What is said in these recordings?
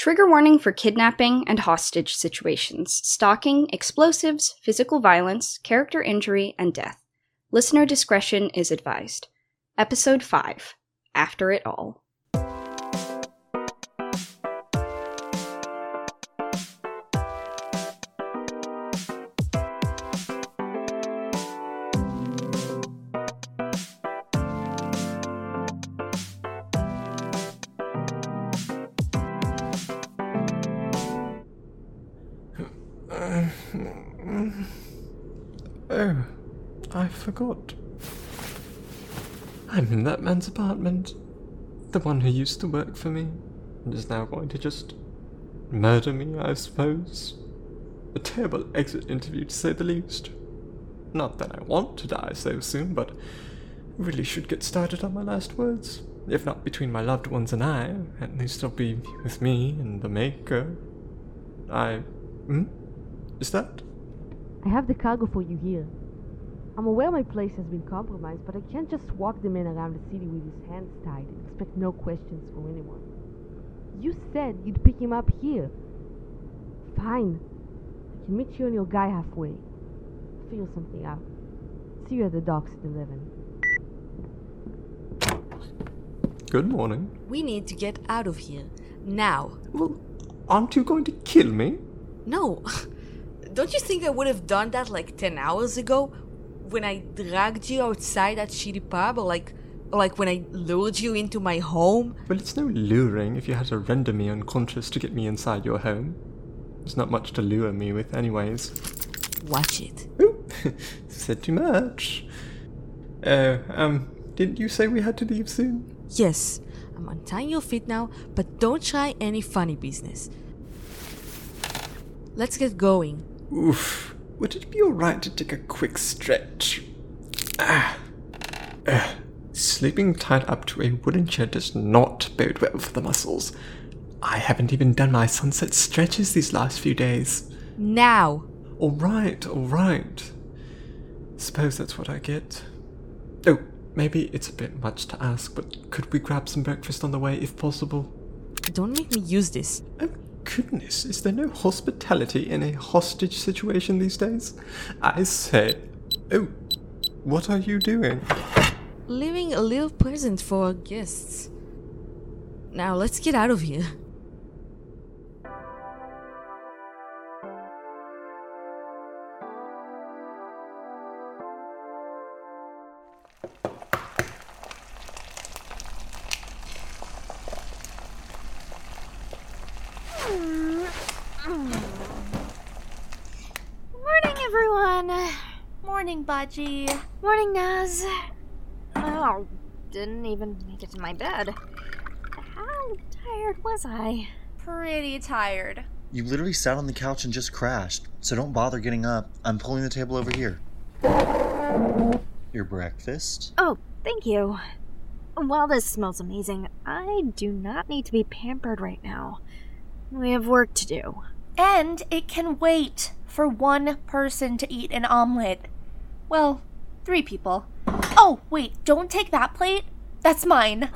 Trigger warning for kidnapping and hostage situations, stalking, explosives, physical violence, character injury, and death. Listener discretion is advised. Episode 5 After It All. I'm in that man's apartment. The one who used to work for me and is now going to just murder me, I suppose. A terrible exit interview, to say the least. Not that I want to die so soon, but really should get started on my last words. If not between my loved ones and I, at least they'll be with me and the Maker. I. Hmm? Is that? I have the cargo for you here. I'm aware my place has been compromised, but I can't just walk the man around the city with his hands tied and expect no questions from anyone. You said you'd pick him up here. Fine. I can meet you and your guy halfway. Figure something out. See you at the docks at 11. Good morning. We need to get out of here. Now. Well, aren't you going to kill me? No. Don't you think I would have done that like 10 hours ago? When I dragged you outside that shitty pub? Or like, like when I lured you into my home? Well, it's no luring if you had to render me unconscious to get me inside your home. There's not much to lure me with, anyways. Watch it. Ooh, said too much. Oh, um, didn't you say we had to leave soon? Yes, I'm untying your feet now, but don't try any funny business. Let's get going. Oof. Would it be alright to take a quick stretch? Ah. Ugh. Sleeping tied up to a wooden chair does not bode well for the muscles. I haven't even done my sunset stretches these last few days. Now! Alright, alright. Suppose that's what I get. Oh, maybe it's a bit much to ask, but could we grab some breakfast on the way if possible? Don't make me use this. Oh, goodness, is there no hospitality in a hostage situation these days? I say. Oh, what are you doing? Leaving a little present for our guests. Now let's get out of here. Morning, Morning, Naz. Oh, didn't even make it to my bed. How tired was I? Pretty tired. You literally sat on the couch and just crashed, so don't bother getting up. I'm pulling the table over here. Your breakfast? Oh, thank you. While this smells amazing, I do not need to be pampered right now. We have work to do. And it can wait for one person to eat an omelet. Well, three people. Oh, wait, don't take that plate. That's mine.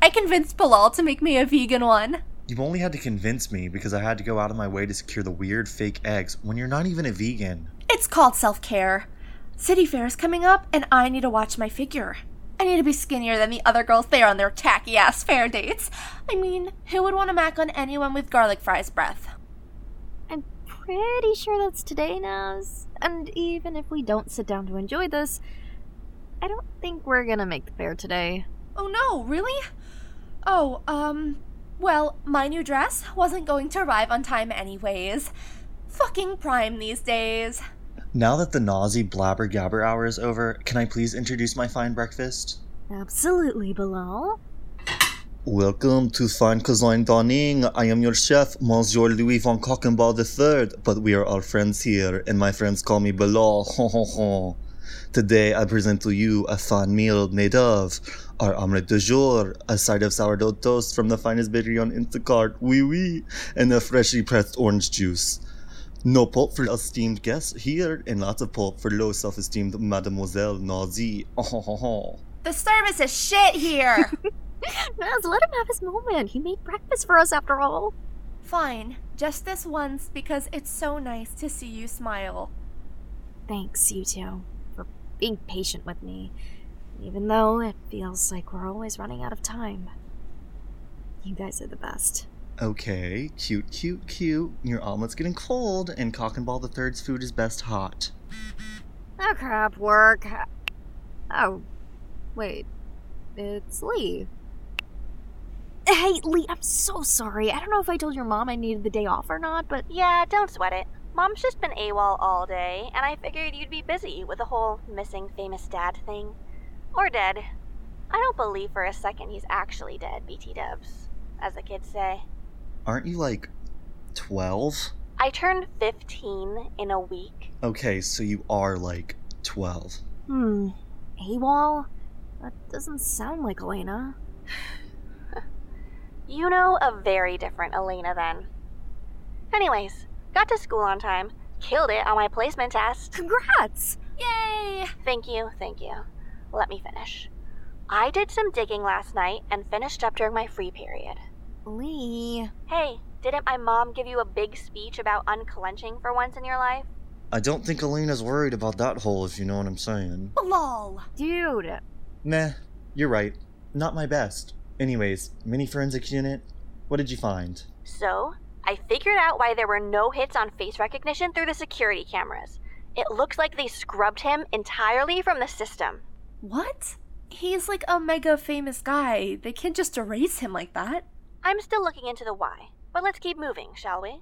I convinced Bilal to make me a vegan one. You've only had to convince me because I had to go out of my way to secure the weird fake eggs when you're not even a vegan. It's called self care. City Fair is coming up, and I need to watch my figure. I need to be skinnier than the other girls there on their tacky ass fair dates. I mean, who would want to mac on anyone with garlic fries breath? I'm pretty sure that's today, Naz. And even if we don't sit down to enjoy this, I don't think we're gonna make the fair today. Oh no, really? Oh, um, well, my new dress wasn't going to arrive on time anyways. Fucking prime these days. Now that the nausy blabber gabber hour is over, can I please introduce my fine breakfast? Absolutely, Bilal. Welcome to Fine Cuisine Dining. I am your chef, Monsieur Louis von Cockenball III, but we are all friends here, and my friends call me ho. Today I present to you a fine meal made of our omelette du jour, a side of sourdough toast from the finest bakery on Instacart, oui oui, and a freshly pressed orange juice. No pulp for esteemed guests here, and lots of pulp for low self-esteemed Mademoiselle Nazi. The service is shit here. Naz, let him have his moment. He made breakfast for us after all. Fine, just this once because it's so nice to see you smile. Thanks, you two, for being patient with me, even though it feels like we're always running out of time. You guys are the best. Okay, cute, cute, cute. Your omelet's getting cold, and Cock and Ball the Third's food is best hot. Oh crap, work. Oh, wait. It's Lee. Hey, Lee, I'm so sorry. I don't know if I told your mom I needed the day off or not, but Yeah, don't sweat it. Mom's just been AWOL all day, and I figured you'd be busy with the whole missing famous dad thing. Or dead. I don't believe for a second he's actually dead, BT dubs, as the kids say. Aren't you like 12? I turned 15 in a week. Okay, so you are like 12. hmm. AWOL? That doesn't sound like Elena. You know a very different Elena then. Anyways, got to school on time, killed it on my placement test. Congrats! Yay! Thank you, thank you. Let me finish. I did some digging last night and finished up during my free period. Lee. Hey, didn't my mom give you a big speech about unclenching for once in your life? I don't think Elena's worried about that hole, if you know what I'm saying. Lol. Dude. Meh, you're right. Not my best. Anyways, mini forensics unit, what did you find? So, I figured out why there were no hits on face recognition through the security cameras. It looks like they scrubbed him entirely from the system. What? He's like a mega famous guy. They can't just erase him like that. I'm still looking into the why, but let's keep moving, shall we?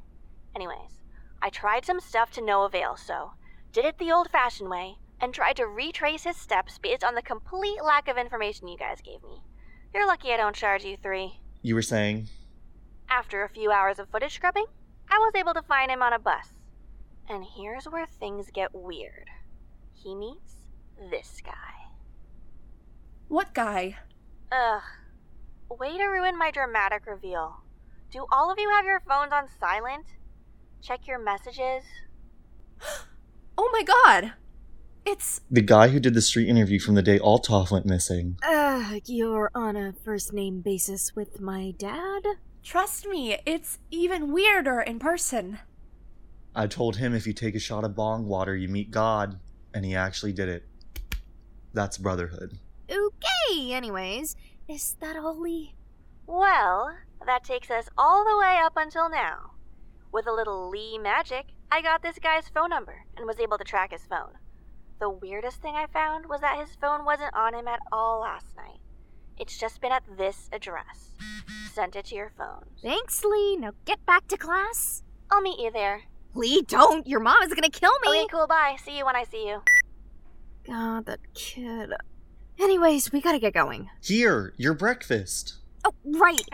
Anyways, I tried some stuff to no avail, so did it the old fashioned way and tried to retrace his steps based on the complete lack of information you guys gave me. You're lucky I don't charge you three. You were saying? After a few hours of footage scrubbing, I was able to find him on a bus. And here's where things get weird. He meets this guy. What guy? Ugh. Way to ruin my dramatic reveal. Do all of you have your phones on silent? Check your messages. Oh my god! It's. The guy who did the street interview from the day Altaf went missing. Uh, you're on a first name basis with my dad? Trust me, it's even weirder in person. I told him if you take a shot of bong water, you meet God, and he actually did it. That's brotherhood. Okay, anyways. Is that all, Lee? Well, that takes us all the way up until now. With a little Lee magic, I got this guy's phone number and was able to track his phone. The weirdest thing I found was that his phone wasn't on him at all last night. It's just been at this address. Sent it to your phone. Thanks, Lee. Now get back to class. I'll meet you there. Lee, don't. Your mom is gonna kill me. Okay, cool, bye. See you when I see you. God, that kid. Anyways, we gotta get going. Here, your breakfast. Oh, right.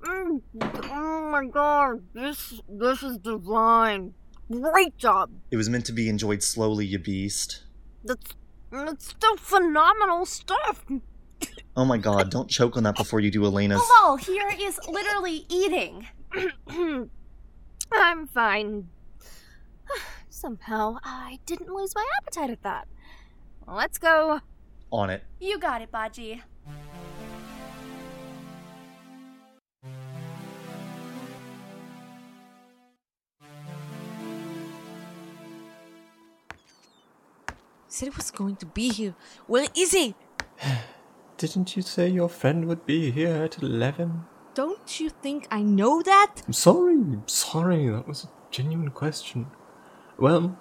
Mm, Oh my god, this this is divine. Great job. It was meant to be enjoyed slowly, you beast. That's that's still phenomenal stuff. Oh my god, don't choke on that before you do Elena's. Lol, here is literally eating. I'm fine. Somehow I didn't lose my appetite at that. Let's go. On it. You got it, Baji. Said he was going to be here. Where is he? Didn't you say your friend would be here at 11? Don't you think I know that? I'm sorry, I'm sorry, that was a genuine question. Well,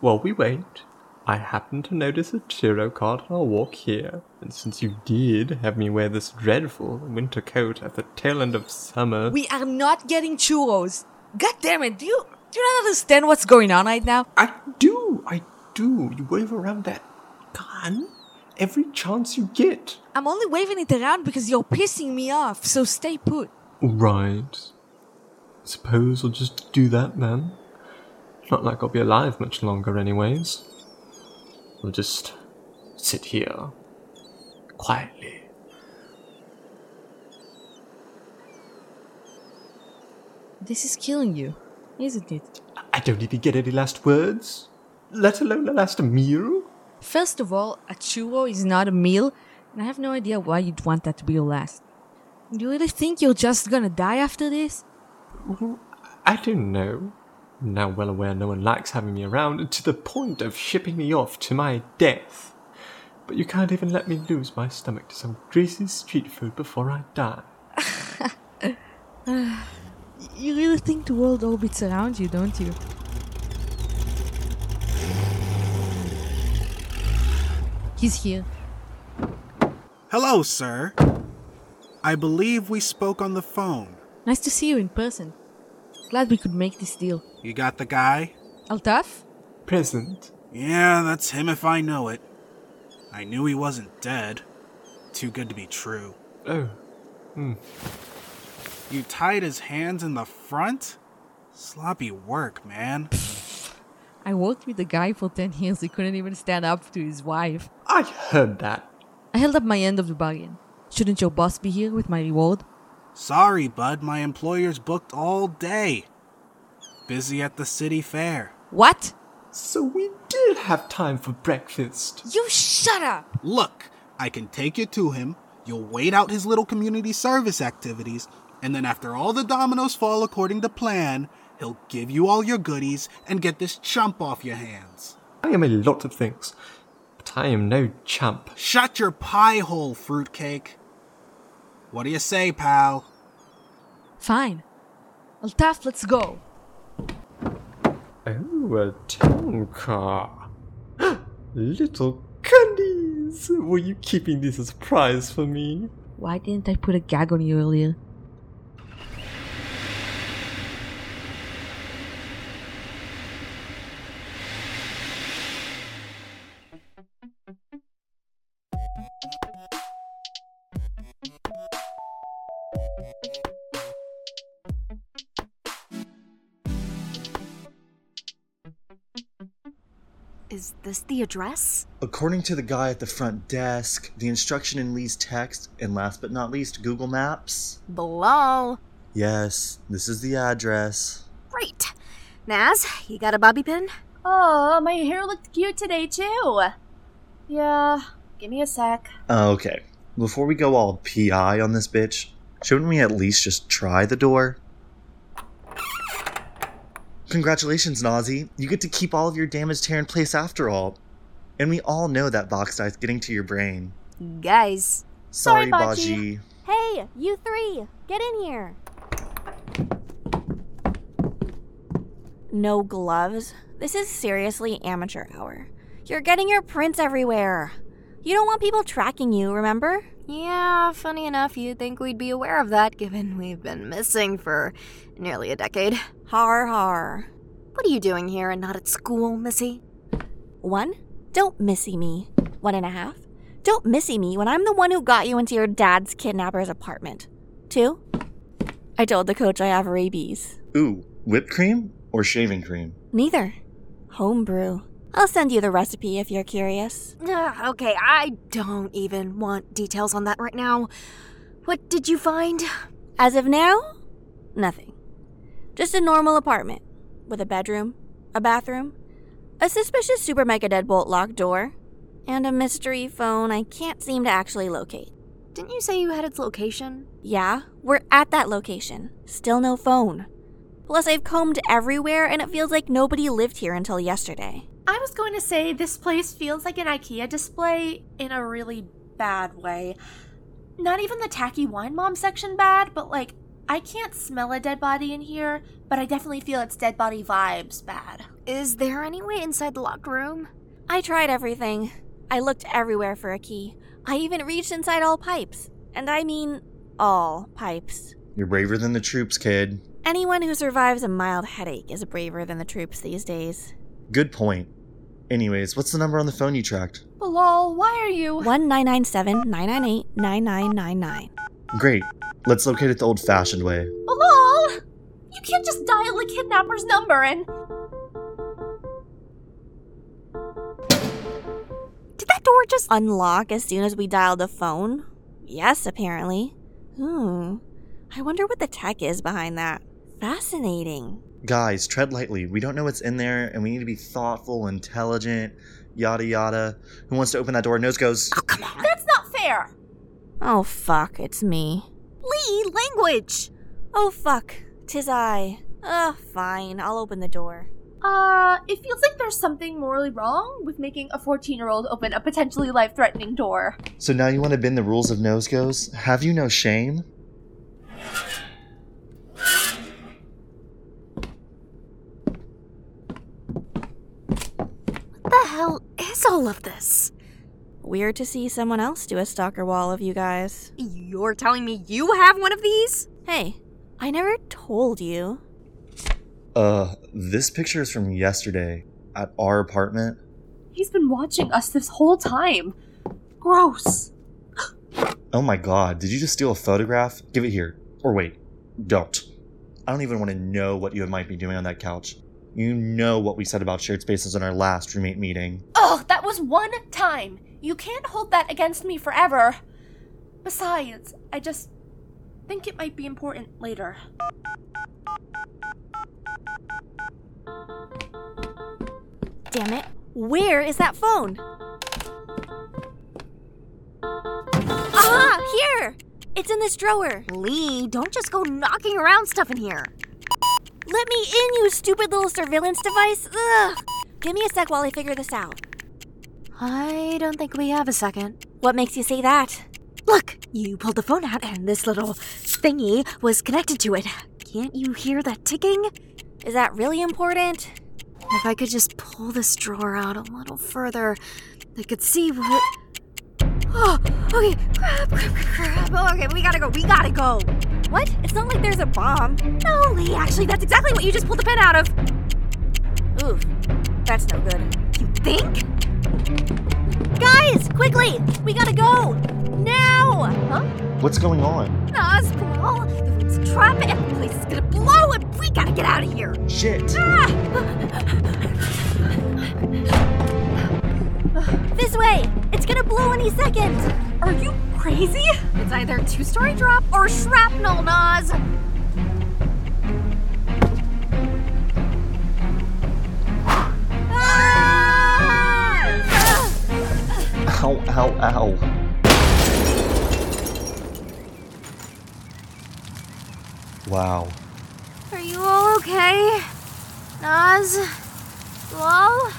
while we wait, I happened to notice a churro card on our walk here, and since you did have me wear this dreadful winter coat at the tail end of summer, We are not getting churros. God damn it! Do you do you not understand what's going on right now? I do, I do. You wave around that gun every chance you get. I'm only waving it around because you're pissing me off. So stay put. Right. Suppose we'll just do that then. Not like I'll be alive much longer, anyways. We'll just sit here quietly. This is killing you, isn't it? I don't even get any last words, let alone a last meal. First of all, a churro is not a meal, and I have no idea why you'd want that to be your last. Do you really think you're just gonna die after this? Well, I don't know. I'm Now well aware no one likes having me around, to the point of shipping me off to my death. But you can't even let me lose my stomach to some greasy street food before I die. You really think the world orbits around you, don't you? He's here. Hello, sir. I believe we spoke on the phone. Nice to see you in person. Glad we could make this deal. You got the guy? Altaf? Present. Yeah, that's him if I know it. I knew he wasn't dead. Too good to be true. Oh. Hmm. You tied his hands in the front? Sloppy work, man. I worked with a guy for 10 years who couldn't even stand up to his wife. I heard that. I held up my end of the bargain. Shouldn't your boss be here with my reward? Sorry, bud, my employer's booked all day. Busy at the city fair. What? So we did have time for breakfast. You shut up! Look, I can take you to him. You'll wait out his little community service activities, and then after all the dominoes fall according to plan, he'll give you all your goodies and get this chump off your hands. I am a lot of things, but I am no chump. Shut your pie hole, fruitcake. What do you say, pal? Fine. Altaf, let's go. Oh, a town car. Little candies! Were you keeping this as a surprise for me? Why didn't I put a gag on you earlier? Is this the address? According to the guy at the front desk, the instruction in Lee's text, and last but not least, Google Maps. Below. Yes, this is the address. Great. Naz, you got a bobby pin? Oh, my hair looked cute today too. Yeah, give me a sec. Uh, okay, before we go all PI on this bitch, shouldn't we at least just try the door? Congratulations, Nazi. You get to keep all of your damaged hair in place after all. And we all know that box dye's getting to your brain. Guys. Sorry, Sorry, Baji. Baji. Hey, you three, get in here. No gloves? This is seriously amateur hour. You're getting your prints everywhere. You don't want people tracking you, remember? Yeah, funny enough, you'd think we'd be aware of that given we've been missing for nearly a decade. Har har. What are you doing here and not at school, Missy? One, don't missy me. One and a half, don't missy me when I'm the one who got you into your dad's kidnapper's apartment. Two, I told the coach I have rabies. Ooh, whipped cream or shaving cream? Neither. Homebrew. I'll send you the recipe if you're curious. Ugh, okay, I don't even want details on that right now. What did you find? As of now, nothing. Just a normal apartment with a bedroom, a bathroom, a suspicious super mega deadbolt locked door, and a mystery phone I can't seem to actually locate. Didn't you say you had its location? Yeah, we're at that location. Still no phone. Plus, I've combed everywhere and it feels like nobody lived here until yesterday. I was going to say this place feels like an IKEA display in a really bad way. Not even the tacky wine mom section bad, but like I can't smell a dead body in here, but I definitely feel its dead body vibes bad. Is there any way inside the locked room? I tried everything. I looked everywhere for a key. I even reached inside all pipes. And I mean, all pipes. You're braver than the troops, kid. Anyone who survives a mild headache is braver than the troops these days. Good point. Anyways, what's the number on the phone you tracked? Lol, why are you? 1 997 998 9999. Great. Let's locate it the old fashioned way. Lol! You can't just dial the kidnapper's number and. Did that door just unlock as soon as we dialed the phone? Yes, apparently. Hmm. I wonder what the tech is behind that. Fascinating. Guys, tread lightly. We don't know what's in there, and we need to be thoughtful, intelligent, yada yada. Who wants to open that door? Nose goes. Oh, come on. That's not fair! Oh fuck, it's me. Lee, language! Oh fuck, Tis I. eye. Ugh, fine. I'll open the door. Uh, it feels like there's something morally wrong with making a 14 year old open a potentially life threatening door. So now you want to bend the rules of nose goes? Have you no shame? The hell is all of this? Weird to see someone else do a stalker wall of you guys. You're telling me you have one of these? Hey, I never told you. Uh, this picture is from yesterday at our apartment. He's been watching us this whole time. Gross. Oh my god, did you just steal a photograph? Give it here. Or wait, don't. I don't even want to know what you might be doing on that couch. You know what we said about shared spaces in our last roommate meeting. Ugh, that was one time. You can't hold that against me forever. Besides, I just think it might be important later. Damn it. Where is that phone? Ah, here! It's in this drawer. Lee, don't just go knocking around stuff in here. Let me in, you stupid little surveillance device. Ugh. Give me a sec while I figure this out. I don't think we have a second. What makes you say that? Look, you pulled the phone out and this little thingy was connected to it. Can't you hear that ticking? Is that really important? If I could just pull this drawer out a little further, I could see what. Oh, okay. Crap, crap, crap, crap. Oh, okay, we gotta go. We gotta go. What? It's not like there's a bomb. No, Lee, actually, that's exactly what you just pulled the pin out of. Oof. That's no good. You think? Guys, quickly! We gotta go! Now! Huh? What's going on? Naz, Paul, the room's a trap and the place is gonna blow and we gotta get out of here. Shit! Ah. This way! It's gonna blow any second! Are you crazy? It's either two story drop or shrapnel, Naz. Ow, ow, ow. Wow. Are you all okay? Naz? Lol?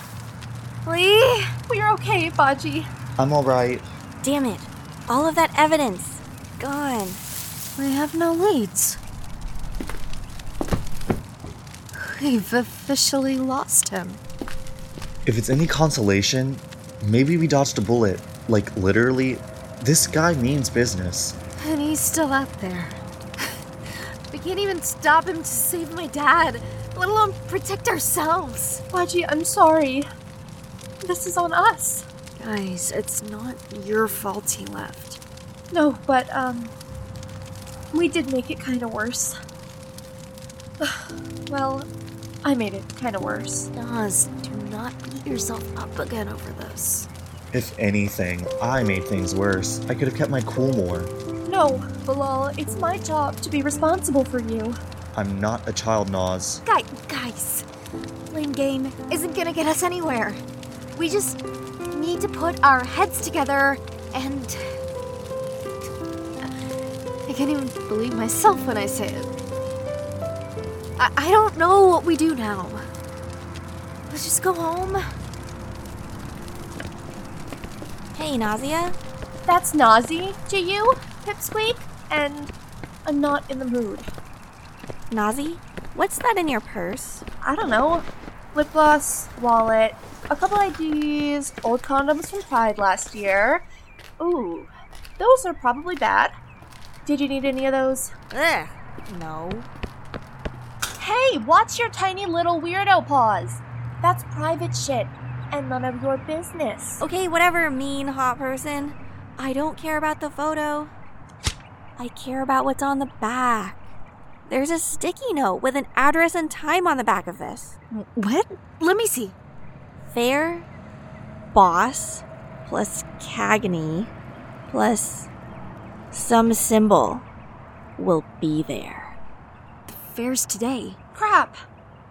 Lee? We're okay, Baji. I'm alright. Damn it. All of that evidence. Gone. We have no leads. We've officially lost him. If it's any consolation, maybe we dodged a bullet. Like, literally, this guy means business. And he's still out there. we can't even stop him to save my dad, let alone protect ourselves. Baji, I'm sorry. This is on us. Guys, it's not your fault he left. No, but, um. We did make it kinda worse. well, I made it kinda worse. Naz, do not beat yourself up again over this. If anything, I made things worse. I could have kept my cool more. No, Bilal, it's my job to be responsible for you. I'm not a child, Naz. Guy, guys, blame game isn't gonna get us anywhere. We just need to put our heads together and. I can't even believe myself when I say it. I, I don't know what we do now. Let's just go home. Hey, Nausea? That's Nazi to you, Pipsqueak, and I'm not in the mood. Nazi? What's that in your purse? I don't know. Lip gloss, wallet, a couple IDs, old condoms from Pride last year. Ooh, those are probably bad. Did you need any of those? Ugh. No. Hey, watch your tiny little weirdo paws. That's private shit and none of your business. Okay, whatever, mean hot person. I don't care about the photo. I care about what's on the back. There's a sticky note with an address and time on the back of this. What? Let me see. Fair, boss, plus Cagney, plus some symbol will be there. The fair's today. Crap.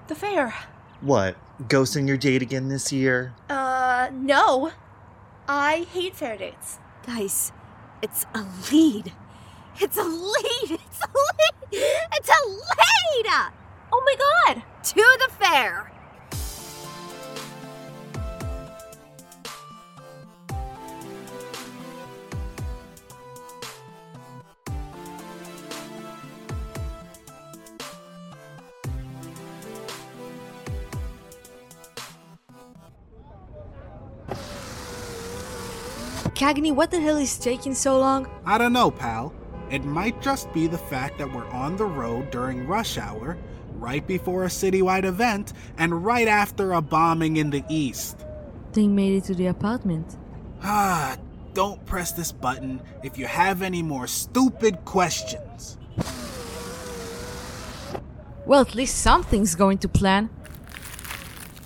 The fair. What? Ghosting your date again this year? Uh, no. I hate fair dates. Guys, it's a lead. It's a lead! It's a lead! It's a lead! Oh my god! To the fair! Cagney, what the hell is taking so long? I don't know, pal. It might just be the fact that we're on the road during rush hour, right before a citywide event, and right after a bombing in the east. They made it to the apartment. Ah, don't press this button if you have any more stupid questions. Well, at least something's going to plan.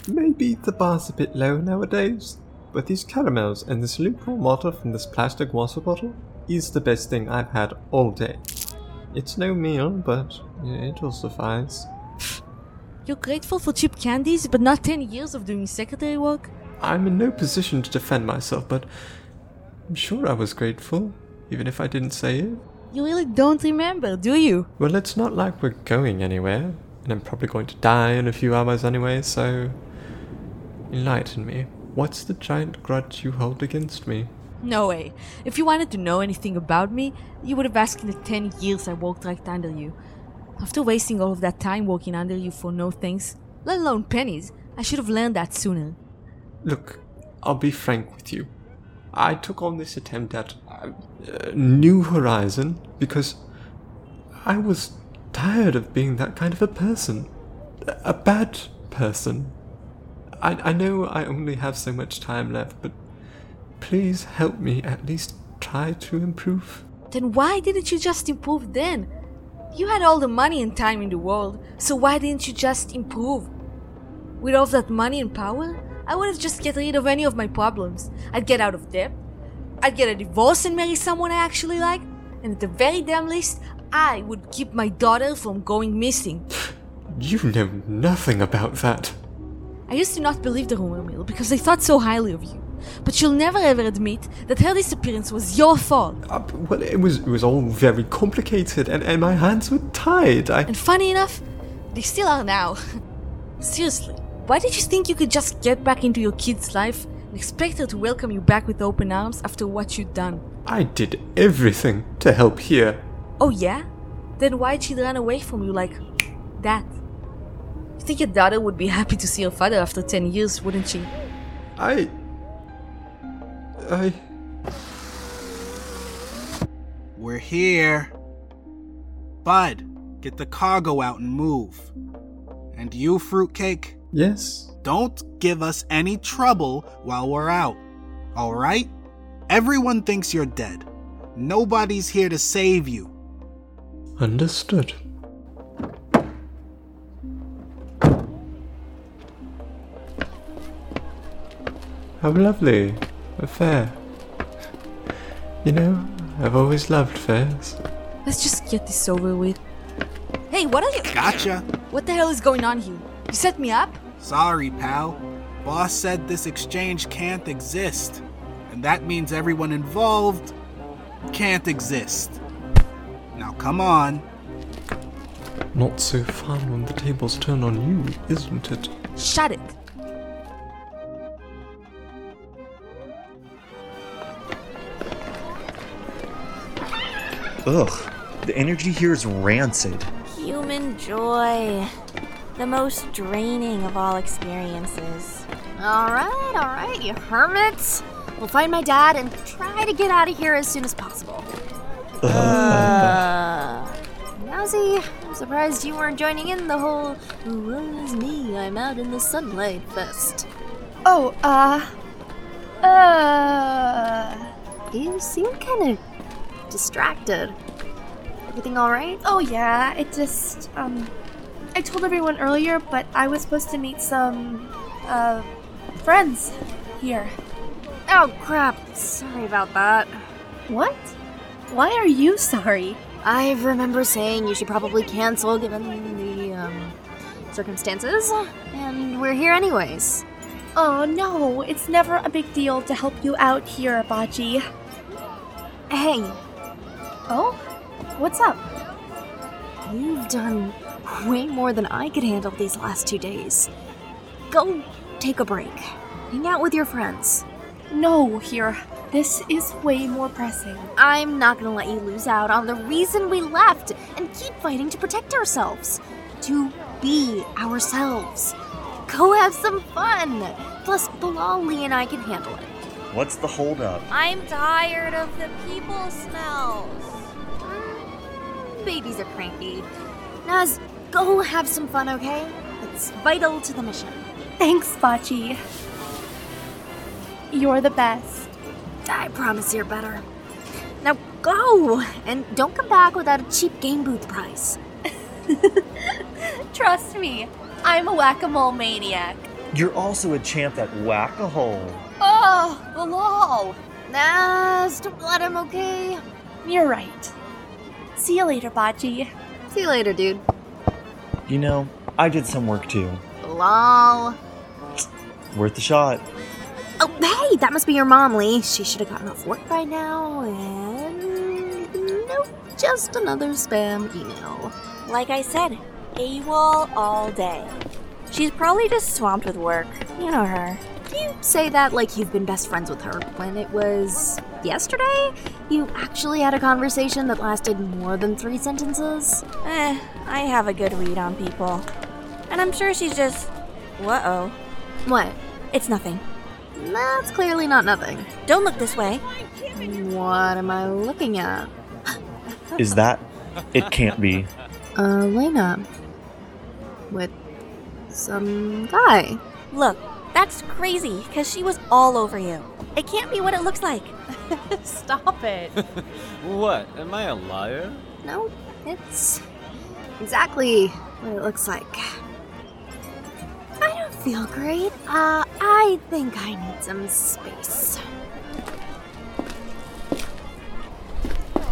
Maybe the bar's a bit low nowadays, but these caramels and this lukewarm water from this plastic water bottle is the best thing I've had all day. It's no meal, but it'll suffice. You're grateful for cheap candies, but not 10 years of doing secretary work? I'm in no position to defend myself, but I'm sure I was grateful, even if I didn't say it. You really don't remember, do you? Well, it's not like we're going anywhere, and I'm probably going to die in a few hours anyway, so. Enlighten me. What's the giant grudge you hold against me? No way. If you wanted to know anything about me, you would have asked in the 10 years I worked right under you. After wasting all of that time working under you for no thanks, let alone pennies, I should have learned that sooner. Look, I'll be frank with you. I took on this attempt at uh, New Horizon because I was tired of being that kind of a person. A bad person. I, I know I only have so much time left, but please help me at least try to improve. Then why didn't you just improve then? You had all the money and time in the world, so why didn't you just improve? With all that money and power, I would have just get rid of any of my problems. I'd get out of debt. I'd get a divorce and marry someone I actually like. And at the very damn least, I would keep my daughter from going missing. You know nothing about that. I used to not believe the rumor mill because I thought so highly of you. But you'll never ever admit that her disappearance was your fault. Uh, well, it was it was all very complicated, and, and my hands were tied. I And funny enough, they still are now. Seriously, why did you think you could just get back into your kid's life and expect her to welcome you back with open arms after what you'd done? I did everything to help here. Oh yeah? Then why'd she run away from you like that? You think your daughter would be happy to see her father after 10 years, wouldn't she? I. I. We're here. Bud, get the cargo out and move. And you, Fruitcake, Yes? don't give us any trouble while we're out. Alright? Everyone thinks you're dead. Nobody's here to save you. Understood. How lovely. A fair. You know, I've always loved fairs. Let's just get this over with. Hey, what are you? Gotcha. What the hell is going on here? You set me up? Sorry, pal. Boss said this exchange can't exist. And that means everyone involved can't exist. Now come on. Not so fun when the tables turn on you, isn't it? Shut it. Ugh, the energy here is rancid. Human joy. The most draining of all experiences. Alright, alright, you hermits. We'll find my dad and try to get out of here as soon as possible. Uh, Nazi, I'm surprised you weren't joining in the whole Woe is me, I'm out in the sunlight fest. Oh, uh. Uh. You seem kind of distracted. Everything alright? Oh, yeah, it just, um. I told everyone earlier, but I was supposed to meet some, uh, friends here. Oh crap, sorry about that. What? Why are you sorry? I remember saying you should probably cancel given the, um, circumstances, and we're here anyways. Oh, no, it's never a big deal to help you out here, Baji. Hey, Oh? What's up? You've done way more than I could handle these last two days. Go take a break. Hang out with your friends. No, here. This is way more pressing. I'm not gonna let you lose out on the reason we left and keep fighting to protect ourselves. To be ourselves. Go have some fun. Plus, Bilal, Lee, and I can handle it. What's the holdup? I'm tired of the people smells. Babies are cranky. Naz, go have some fun, okay? It's vital to the mission. Thanks, Baji. You're the best. I promise you're better. Now go! And don't come back without a cheap game booth prize. Trust me, I'm a whack-a-mole maniac. You're also a champ at whack-a-hole. Oh, Bilal! Naz, don't let him, okay? You're right. See you later, Baji. See you later, dude. You know, I did some work too. Lol. Worth a shot. Oh, hey, that must be your mom, Lee. She should have gotten off work by now. And. Nope, just another spam email. Like I said, AWOL all day. She's probably just swamped with work. You know her. You say that like you've been best friends with her when it was yesterday? You actually had a conversation that lasted more than three sentences? Eh, I have a good read on people. And I'm sure she's just. Whoa oh. What? It's nothing. That's clearly not nothing. Don't look this way. What am I looking at? Is that? It can't be. Elena. With some guy. Look, that's crazy, because she was all over you. It can't be what it looks like. Stop it. What? Am I a liar? No, it's exactly what it looks like. I don't feel great. Uh, I think I need some space.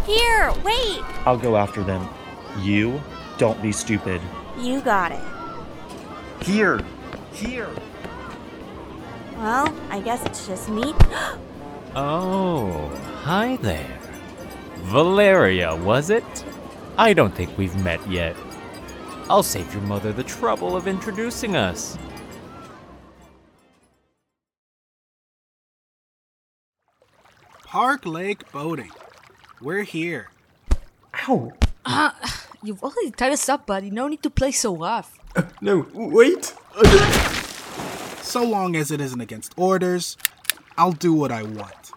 Here, wait! I'll go after them. You don't be stupid. You got it. Here! Here! Well, I guess it's just me. Oh, hi there. Valeria, was it? I don't think we've met yet. I'll save your mother the trouble of introducing us. Park Lake Boating. We're here. Ow! Ah, you've already tied us up, buddy. No need to play so rough. Uh, no, wait! So long as it isn't against orders, I'll do what I want.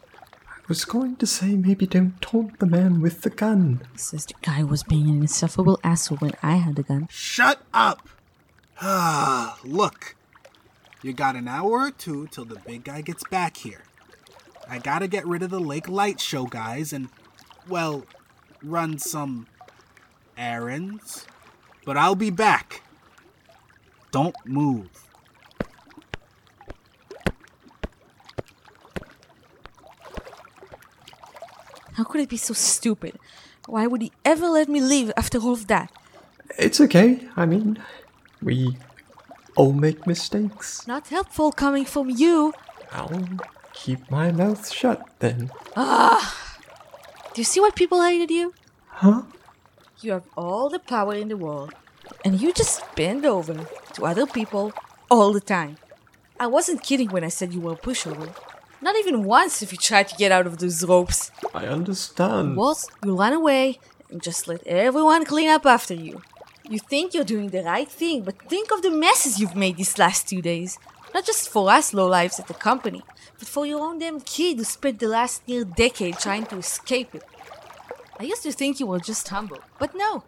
I was going to say maybe don't taunt the man with the gun. Says the guy was being an insufferable asshole when I had the gun. Shut up! Ah, look. You got an hour or two till the big guy gets back here. I gotta get rid of the Lake Light Show guys and, well, run some errands. But I'll be back. Don't move. How could I be so stupid? Why would he ever let me leave after all of that? It's okay. I mean, we all make mistakes. Not helpful coming from you. I'll keep my mouth shut then. Ah! Do you see why people hated you? Huh? You have all the power in the world, and you just bend over to other people all the time. I wasn't kidding when I said you were a pushover. Not even once if you tried to get out of those ropes. I understand. Was you ran away and just let everyone clean up after you. You think you're doing the right thing, but think of the messes you've made these last two days. Not just for us lowlifes at the company, but for your own damn kid who spent the last near decade trying to escape it. I used to think you were just humble, but no.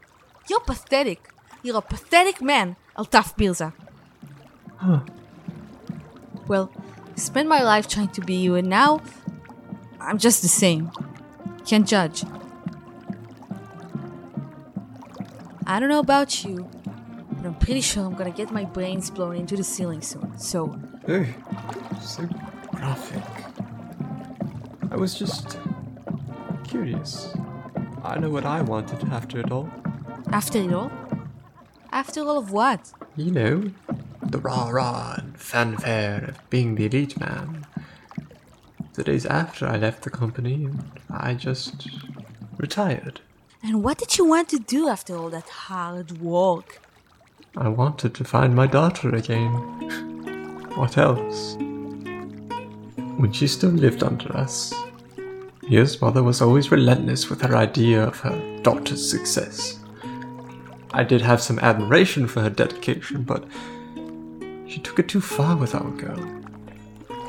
You're pathetic. You're a pathetic man, Altaf Birza. Huh. Well, spent my life trying to be you, and now I'm just the same. Can't judge. I don't know about you, but I'm pretty sure I'm gonna get my brains blown into the ceiling soon. So, Ugh, so graphic. I was just curious. I know what I wanted after it all. after it all? After all of what? You know, the rah rah fanfare of being the elite man. The days after I left the company, I just retired. And what did you want to do after all that hard work? I wanted to find my daughter again. What else? When she still lived under us, Mia's mother was always relentless with her idea of her daughter's success. I did have some admiration for her dedication, but she took it too far with our girl.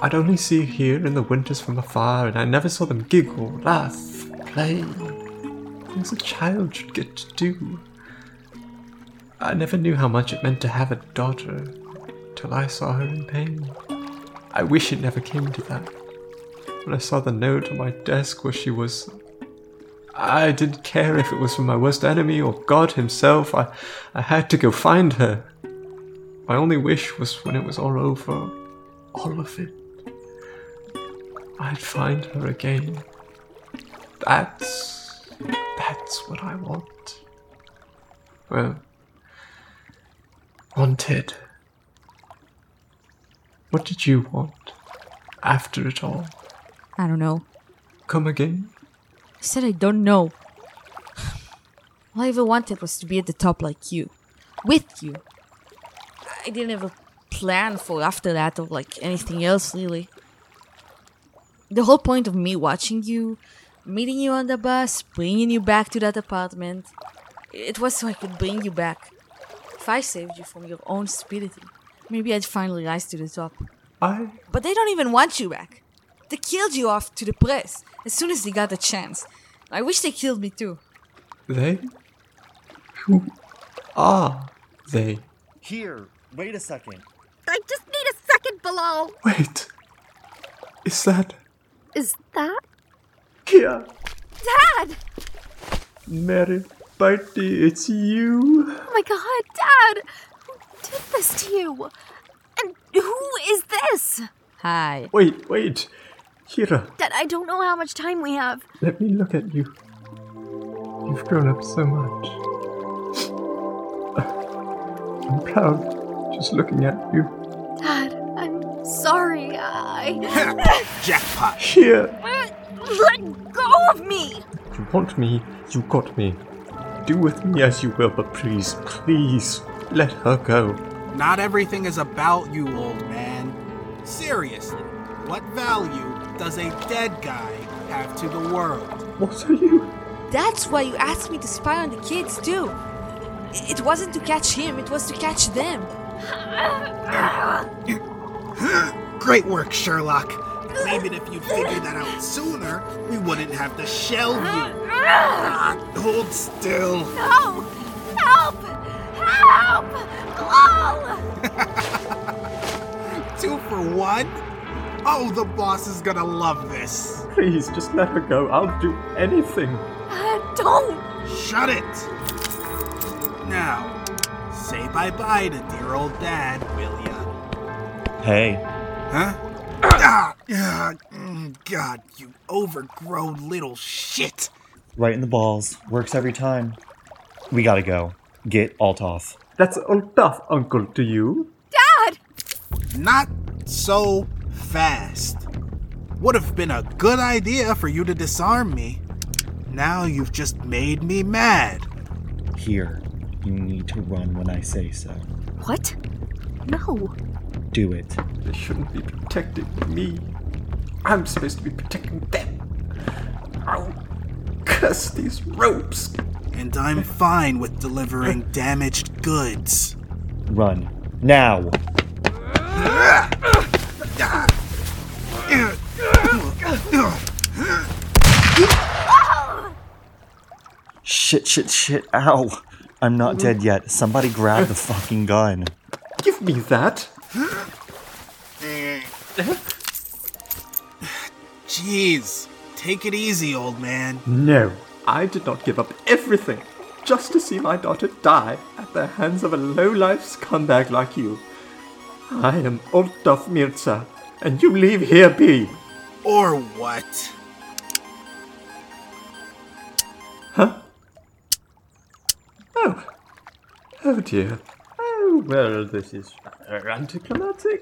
I'd only see her here in the winters from afar, and I never saw them giggle, laugh, play. Things a child should get to do. I never knew how much it meant to have a daughter till I saw her in pain. I wish it never came to that. When I saw the note on my desk where she was. I didn't care if it was from my worst enemy or God Himself. I, I had to go find her. My only wish was when it was all over, all of it, I'd find her again. That's. that's what I want. Well, wanted. What did you want after it all? I don't know. Come again? I said I don't know. All I ever wanted was to be at the top like you. With you. I didn't have a plan for after that or like anything else really. The whole point of me watching you, meeting you on the bus, bringing you back to that apartment, it was so I could bring you back. If I saved you from your own stupidity, maybe I'd finally rise to the top. I. But they don't even want you back. They killed you off to the press as soon as they got the chance. I wish they killed me too. They? Who are they? Here, wait a second. I just need a second below. Wait. Is that. Is that Kia? Dad? Mary, birthday, it's you. Oh my god, Dad! Who did this to you? And who is this? Hi. Wait, wait. Kira, Dad, I don't know how much time we have. let me look at you. You've grown up so much. I'm proud just looking at you. Dad, I'm sorry. I. Jackpot. Here! Let go of me! You want me, you got me. Do with me as you will, but please, please, let her go. Not everything is about you, old man. Seriously, what value does a dead guy have to the world? What are you? That's why you asked me to spy on the kids too. It wasn't to catch him, it was to catch them. Great work, Sherlock. Maybe if you'd figured that out sooner, we wouldn't have to shelve you. Ah, Hold still. No! Help! Help! Oh! Two for one? Oh, the boss is gonna love this. Please, just let her go. I'll do anything. Dad, don't! Shut it! Now, say bye bye to dear old dad, will ya? Hey, Huh? Ah, ah, God, you overgrown little shit! right in the balls. Works every time. We gotta go. Get Altaf. That's all tough, uncle, to you. Dad! Not so fast. Would have been a good idea for you to disarm me. Now you've just made me mad. Here, you need to run when I say so. What? No. Do it. They shouldn't be protecting me. I'm supposed to be protecting them. I'll curse these ropes. And I'm fine with delivering damaged goods. Run. Now! Shit, shit, shit. Ow! I'm not dead yet. Somebody grab the fucking gun. Give me that. Jeez, take it easy, old man. No, I did not give up everything just to see my daughter die at the hands of a low-life scumbag like you. I am Altaf Mirza, and you leave here be. Or what? Huh? Oh. Oh dear. Oh, well, this is rather anticlimactic.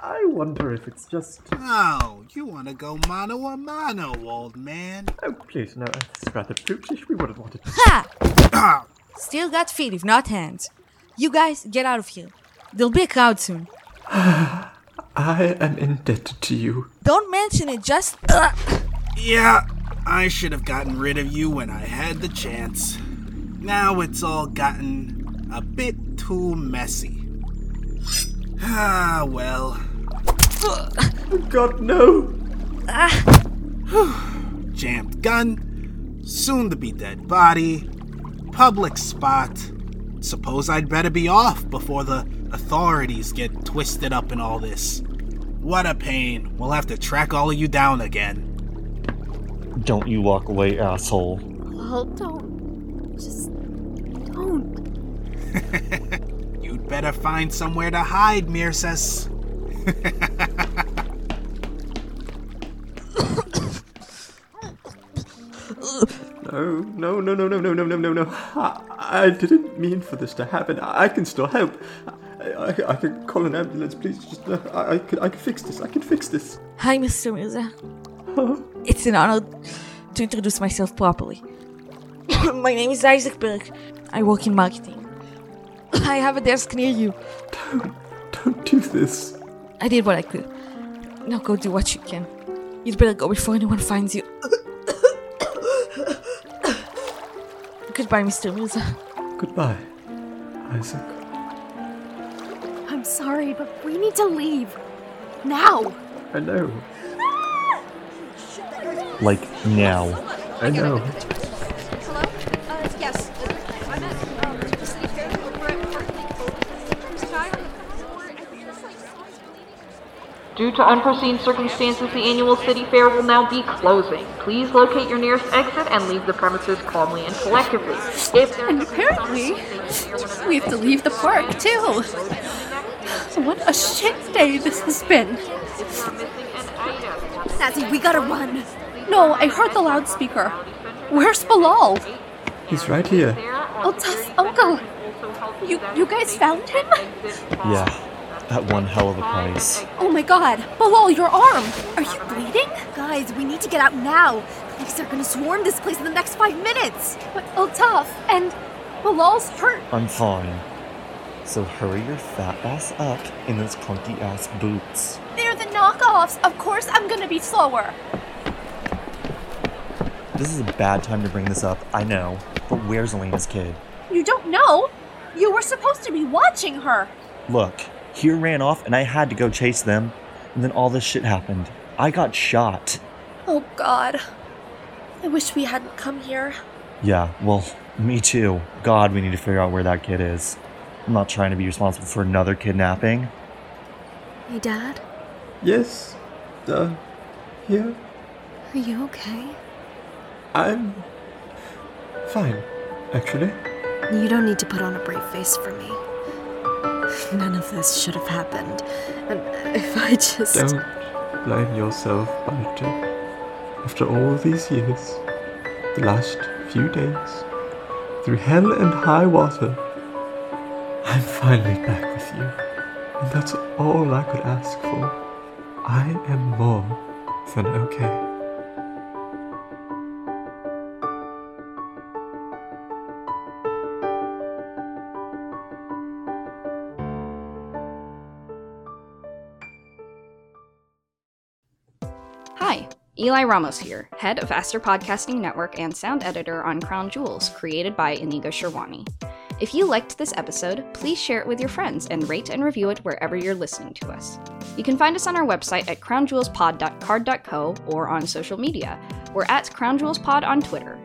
I wonder if it's just. Oh, you want to go mano a mano, old man? Oh, please, no, it's rather brutish. We wouldn't want it. Ha! Still got feet, if not hands. You guys, get out of here. There'll be a crowd soon. I am indebted to you. Don't mention it, just. Uh, Yeah, I should have gotten rid of you when I had the chance. Now it's all gotten a bit too messy. Ah, well. God, no! Jammed gun, soon to be dead body, public spot. Suppose I'd better be off before the authorities get twisted up in all this. What a pain. We'll have to track all of you down again. Don't you walk away, asshole. Well, don't. You'd better find somewhere to hide, Mirzas. No, no, no, no, no, no, no, no, no, no. I, I didn't mean for this to happen. I, I can still help. I, I, I can call an ambulance, please. Just, uh, I, I, can, I can fix this. I can fix this. Hi, Mr. Mirza. It's an honor to introduce myself properly. My name is Isaac Burke. I work in marketing. I have a desk near you. Don't, don't do this. I did what I could. Now go do what you can. You'd better go before anyone finds you. Goodbye, Mr. Mirza. Goodbye, Isaac. I'm sorry, but we need to leave. Now! I know. Like, now. I know. Due to unforeseen circumstances, the annual city fair will now be closing. Please locate your nearest exit and leave the premises calmly and collectively. If And apparently, we have to leave the park too. What a shit day this has been. Sassy, we gotta run. No, I heard the loudspeaker. Where's Bilal? He's right here. Oh, tough uncle. You you guys found him? Yeah, at one hell of a price. Oh my god, Bilal, your arm. Are you bleeding? Guys, we need to get out now. Police are gonna swarm this place in the next five minutes. But tough. And Bilal's hurt. I'm fine. So hurry your fat ass up in those clunky ass boots. They're the knockoffs. Of course, I'm gonna be slower. This is a bad time to bring this up, I know. But where's Elena's kid? You don't know? You were supposed to be watching her. Look, he ran off and I had to go chase them. And then all this shit happened. I got shot. Oh god. I wish we hadn't come here. Yeah, well, me too. God, we need to figure out where that kid is. I'm not trying to be responsible for another kidnapping. Hey, Dad, Yes. Uh, here. are you okay? I'm fine, actually. You don't need to put on a brave face for me. None of this should have happened. And if I just. Don't blame yourself, Balto. After all these years, the last few days, through hell and high water, I'm finally back with you. And that's all I could ask for. I am more than okay. Eli Ramos here, head of Aster Podcasting Network and sound editor on Crown Jewels, created by Inigo Sherwani. If you liked this episode, please share it with your friends and rate and review it wherever you're listening to us. You can find us on our website at crownjewelspod.carrd.co or on social media. We're at Crown Jewels Pod on Twitter.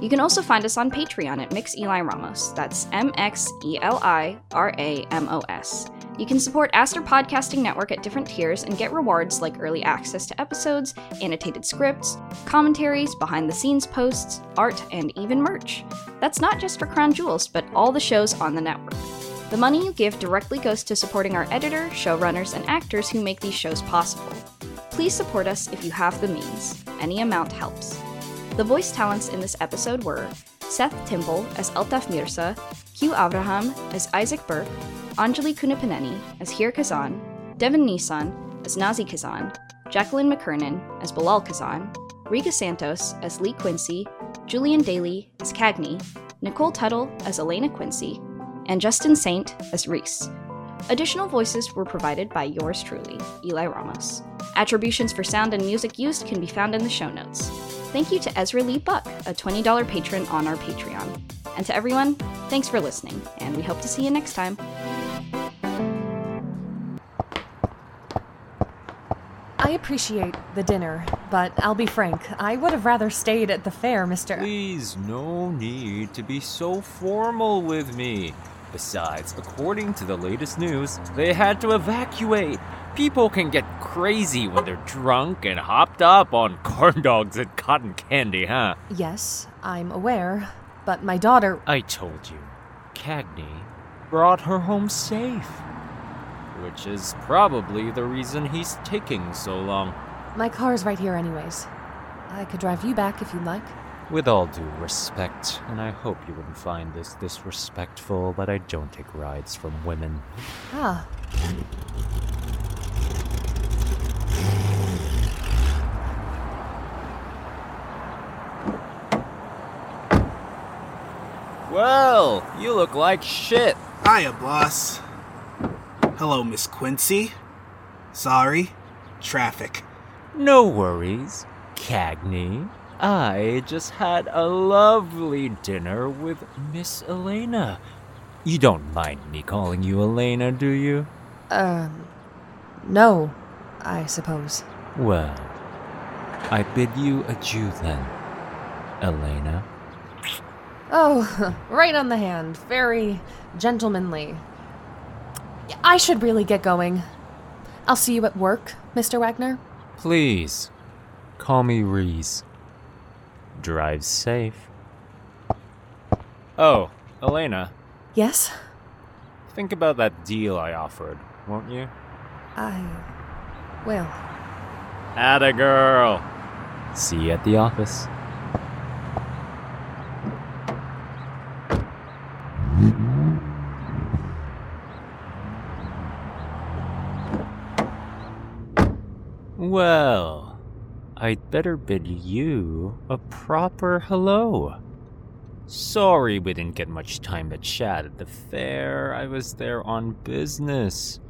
You can also find us on Patreon at Mix Eli Ramos. That's M X E L I R A M O S. You can support Aster Podcasting Network at different tiers and get rewards like early access to episodes, annotated scripts, commentaries, behind the scenes posts, art, and even merch. That's not just for Crown Jewels, but all the shows on the network. The money you give directly goes to supporting our editor, showrunners, and actors who make these shows possible. Please support us if you have the means. Any amount helps. The voice talents in this episode were Seth Timble as Altaf Mirza, Q Avraham as Isaac Burke, Anjali Kunapaneni as Hir Kazan, Devin Nissan as Nazi Kazan, Jacqueline McKernan as Bilal Kazan, Riga Santos as Lee Quincy, Julian Daly as Cagney, Nicole Tuttle as Elena Quincy, and Justin Saint as Reese. Additional voices were provided by yours truly, Eli Ramos. Attributions for sound and music used can be found in the show notes. Thank you to Ezra Lee Buck, a $20 patron on our Patreon. And to everyone, thanks for listening, and we hope to see you next time. I appreciate the dinner, but I'll be frank, I would have rather stayed at the fair, Mr. Please, no need to be so formal with me. Besides, according to the latest news, they had to evacuate. People can get crazy when they're drunk and hopped up on corn dogs and cotton candy, huh? Yes, I'm aware, but my daughter. I told you, Cagney brought her home safe. Which is probably the reason he's taking so long. My car's right here, anyways. I could drive you back if you'd like. With all due respect, and I hope you wouldn't find this disrespectful, but I don't take rides from women. Ah. Well, you look like shit. Hiya, boss. Hello, Miss Quincy. Sorry, traffic. No worries, Cagney. I just had a lovely dinner with Miss Elena. You don't mind me calling you Elena, do you? Um. No, I suppose. Well, I bid you adieu then, Elena. Oh, right on the hand. Very gentlemanly. I should really get going. I'll see you at work, Mr. Wagner. Please, call me Reese. Drive safe. Oh, Elena. Yes? Think about that deal I offered, won't you? I. will. Atta girl. See you at the office. Well, I'd better bid you a proper hello. Sorry we didn't get much time to chat at the fair. I was there on business.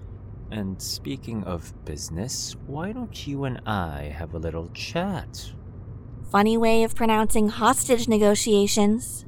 And speaking of business, why don't you and I have a little chat? Funny way of pronouncing hostage negotiations.